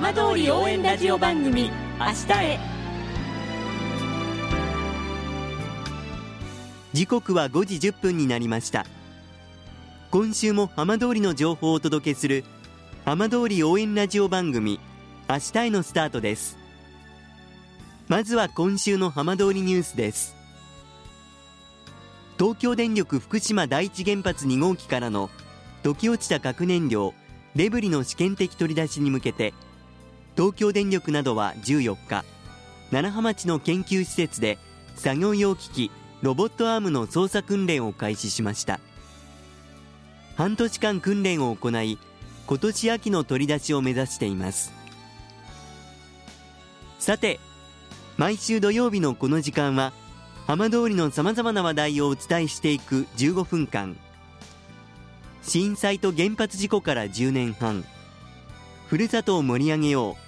浜通り応援ラジオ番組明日へ。時刻は5時1分になりました。今週も浜通りの情報をお届けする浜通り応援ラジオ番組明日へのスタートです。まずは今週の浜通りニュースです。東京電力福島第一原発2号機からの溶け落ちた核燃料デブリの試験的取り出しに向けて東京電力などは14日楢葉町の研究施設で作業用機器ロボットアームの操作訓練を開始しました。半年間訓練を行い今年秋の取り出しを目指しています。さて毎週土曜日のこの時間は浜通りのさまざまな話題をお伝えしていく15分間。震災と原発事故から10年半。ふるさとを盛り上げよう。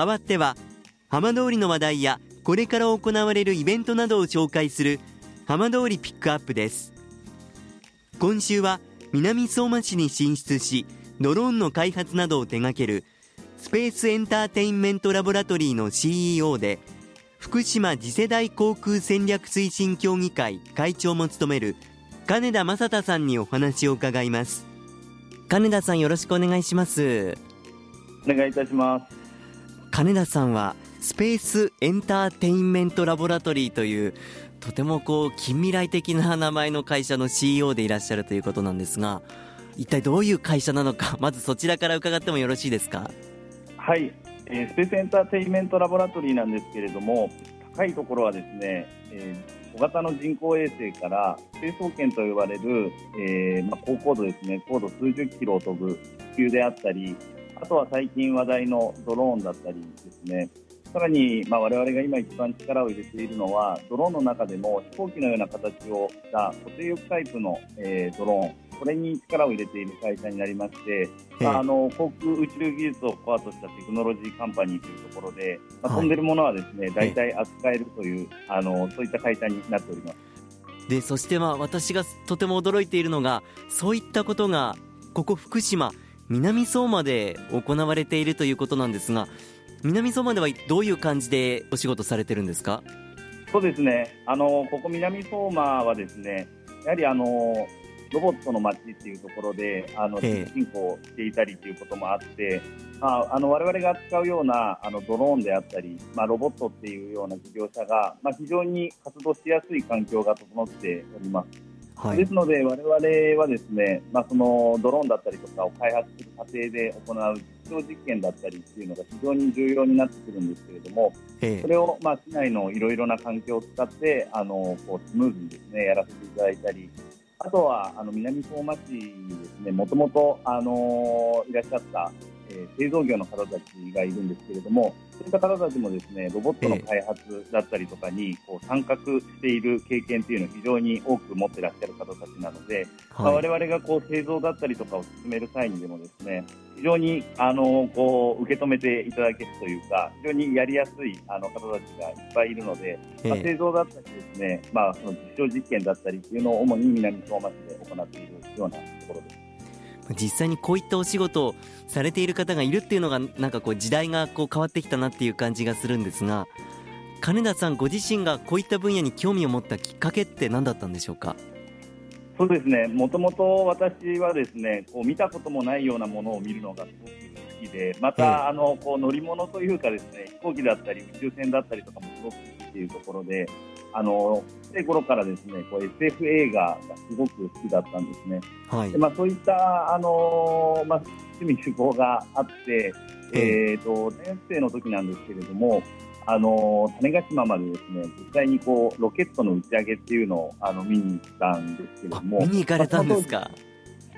代わっては浜通りの話題やこれから行われるイベントなどを紹介する浜通りピックアップです。今週は南相馬市に進出しドローンの開発などを手掛けるスペースエンターテインメントラボラトリーの CEO で福島次世代航空戦略推進協議会会長も務める金田正太さんにお話を伺います。金田さんよろしくお願いします。お願いいたします。金田さんはスペースエンターテインメントラボラトリーというとてもこう近未来的な名前の会社の CEO でいらっしゃるということなんですが一体どういう会社なのかまずそちらから伺ってもよろしいですか？はい、えー、スペースエンターテインメントラボラトリーなんですけれども高いところはですね、えー、小型の人工衛星から成層圏と呼ばれる、えーまあ、高高度ですね。高度数十キロを飛ぶ気球であったりあとは最近話題のドローンだったりですね、さらに、まあ、我々が今一番力を入れているのは、ドローンの中でも飛行機のような形をした固定翼タイプの、えー、ドローン、これに力を入れている会社になりまして、まあ、あの航空宇宙技術をコアとしたテクノロジーカンパニーというところで、まあ、飛んでるものはですね、大体扱えるという、あのそういった会社になっております。でそしてまあ私がとても驚いているのがそういったことがここ福島南相馬で行われているということなんですが南相馬ではどういう感じでお仕事されてるんですか？そうですね。あのここ南相馬はですねやはりあのロボットの街っていうところであの進行していたりということもあって、まあ、あの我々が扱うようなあのドローンであったり、まあ、ロボットっていうような事業者が、まあ、非常に活動しやすい環境が整っております。はい、ですので、我々はですね、まあ、そのドローンだったりとかを開発する過程で行う実証実験だったりっていうのが非常に重要になってくるんですけれども、それを、まあ、市内のいろいろな環境を使ってあのこうスムーズにですねやらせていただいたり、あとはあの南相馬市にですねもともとあのいらっしゃったえー、製造業の方たちがいるんですけれども、そういった方たちもですねロボットの開発だったりとかにこう参画している経験というのを非常に多く持っていらっしゃる方たちなので、はい。まあ、我々がこう製造だったりとかを進める際にでもですね非常にあのこう受け止めていただけるというか非常にやりやすいあの方たちがいっぱいいるので、まあ、製造だったりですね、まあ、その実証実験だったりっていうのを主に南相馬市で行っているようなところです。実際にこういったお仕事をされている方がいるっていうのがなんかこう時代がこう変わってきたなっていう感じがするんですが金田さんご自身がこういった分野に興味を持ったきっかけって何だったんでしょうか？そうですね。もともと私はですねこう見たこともないようなものを見るのがすごく好きでまた、あのこう乗り物というかですね飛行機だったり宇宙船だったりとかもすごく好きっていうところであの、小頃からですね、こう SF 映画がすごく好きだったんですね。はい。でまあ、そういった、あのまあ、趣味趣向があって、えっ、ー、と、年生の時なんですけれども、あの種子島までですね実際にこうロケットの打ち上げっていうのをあの見に行ったんですけれども。見に行かれたんですか、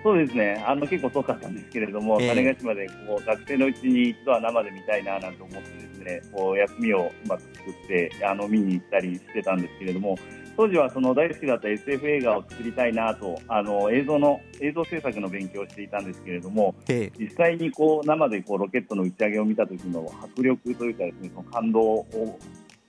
そうですね。あの結構遠かったんですけれども、えー、種子島でこう学生のうちに一度は生で見たいななんて思ってねこう休みをうまく作ってあの見に行ったりしてたんですけれども当時はその大好きだった SF 映画を作りたいなとあの映像の映像制作の勉強をしていたんですけれども、ええ、実際にこう生でこうロケットの打ち上げを見た時の迫力というかですねその感動を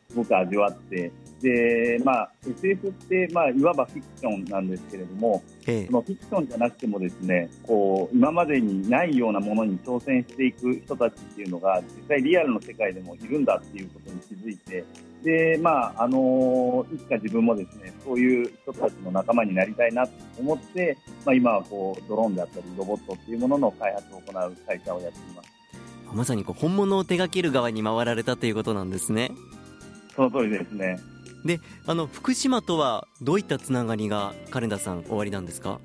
すごく味わってで、まあ、SF って、まあ、いわばフィクションなんですけれども、ええ、そのフィクションじゃなくてもですねこう今までにないようなものに挑戦していく人たちっていうのが実際リアルの世界でもいるんだっていうことに気づいてで、まああのいつか自分もですねそういう人たちの仲間になりたいなと思って、まあ、今はこうドローンであったりロボットっていうものの開発を行う会社をやっています。まさにこう本物を手掛ける側に回られたということなんですね。その通りですねであの福島とはどういったつながりが金田さんおありなんですか？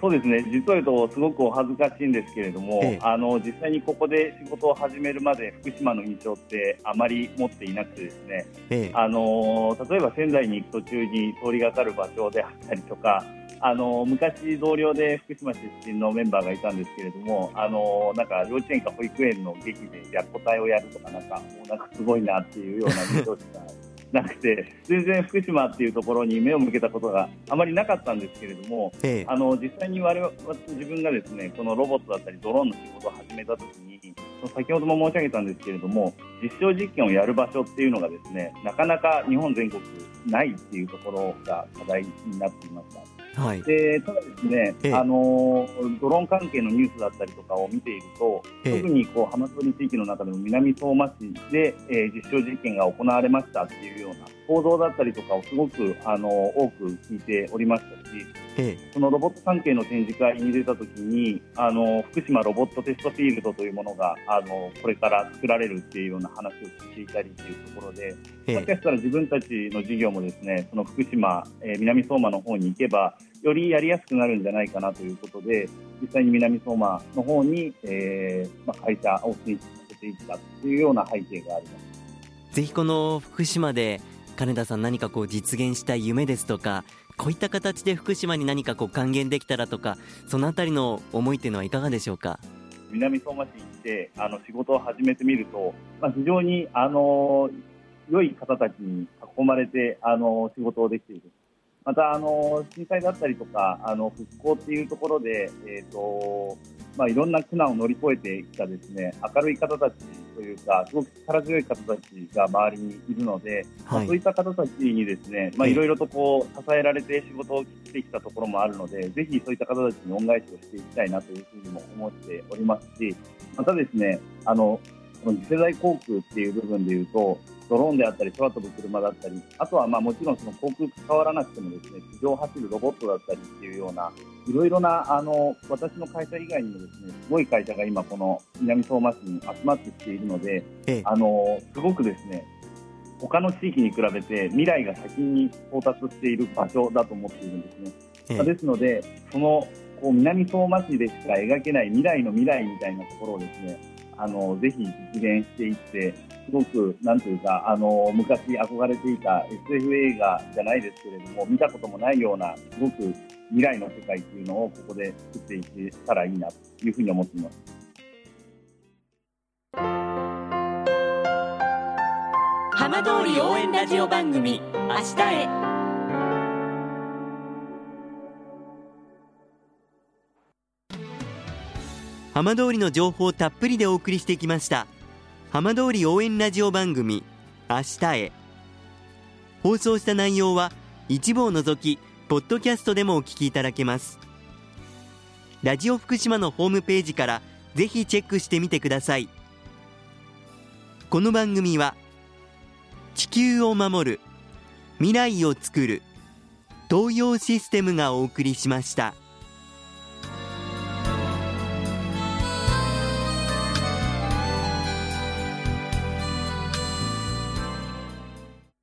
そうですね。実を言うとすごくお恥ずかしいんですけれども、ええ、あの実際にここで仕事を始めるまで福島の印象ってあまり持っていなくてですね、え、あの例えば仙台に行く途中に通りがかる場所であったりとかあの昔、同僚で福島出身のメンバーがいたんですけれどもあのなんか幼稚園か保育園の劇で白虎隊をやるとかなんかもうなんかすごいなっていうような印象しかなくて全然福島っていうところに目を向けたことがあまりなかったんですけれども、ええ、あの実際に我々自分がですねこのロボットだったりドローンの仕事を始めたときに先ほども申し上げたんですけれども実証実験をやる場所っていうのがですねなかなか日本全国ないっていうところが課題になっていました。はい、でただですね、ええ、あのドローン関係のニュースだったりとかを見ていると、え、特にこう浜通り地域の中でも南相馬市で、えー、実証実験が行われましたっていうような報道だったりとかをすごくあの多く聞いておりましたし、ええ、そのロボット関係の展示会に出たときにあの福島ロボットテストフィールドというものがあのこれから作られるっていうような話を聞いたりというところで、ええ、もしかしたら自分たちの事業もですねその福島、えー、南相馬の方に行けばよりやりやすくなるんじゃないかなということで実際に南相馬の方に、えーまあ、会社を進出させていったというような背景があります。ぜひこの福島で金田さん何かこう実現したい夢ですとかこういった形で福島に何かこう還元できたらとかそのあたりの思いっていうのはいかがでしょうか？南相馬市に行ってあの仕事を始めてみると、まあ、非常にあの良い方たちに囲まれてあの仕事をできている。またあの震災だったりとかあの復興っていうところで、えーとまあ、いろんな苦難を乗り越えてきたですね明るい方たちというかすごく力強い方たちが周りにいるので、はい。まあ、そういった方たちにですね、まあ、いろいろとこう支えられて仕事をしてきたところもあるのでぜひそういった方たちに恩返しをしていきたいなというふうにも思っておりますしまたですねあのこの次世代航空っていう部分でいうとドローンであったり空飛ぶ車だったりあとはまあもちろんその航空関わらなくてもですね地上を走るロボットだったりっていうようないろいろなあの私の会社以外にもですねすごい会社が今この南相馬市に集まってきているので、ええ、あのすごくですね他の地域に比べて未来が先に到達している場所だと思っているんですね。え、ですのでそのこう南相馬市でしか描けない未来の未来みたいなところをですねあのぜひ実現していってすごくなんというかあの昔憧れていた SF 映画じゃないですけれども見たこともないようなすごく未来の世界っていうのをここで作っていけたらいいなというふうに思っています。浜通り応援ラジオ番組明日へ浜通りの情報をたっぷりでお送りしてきました。浜通り応援ラジオ番組明日へ。放送した内容は一部を除きポッドキャストでもお聞きいただけます。ラジオ福島のホームページからぜひチェックしてみてください。この番組は地球を守る未来をつくる東洋システムがお送りしました。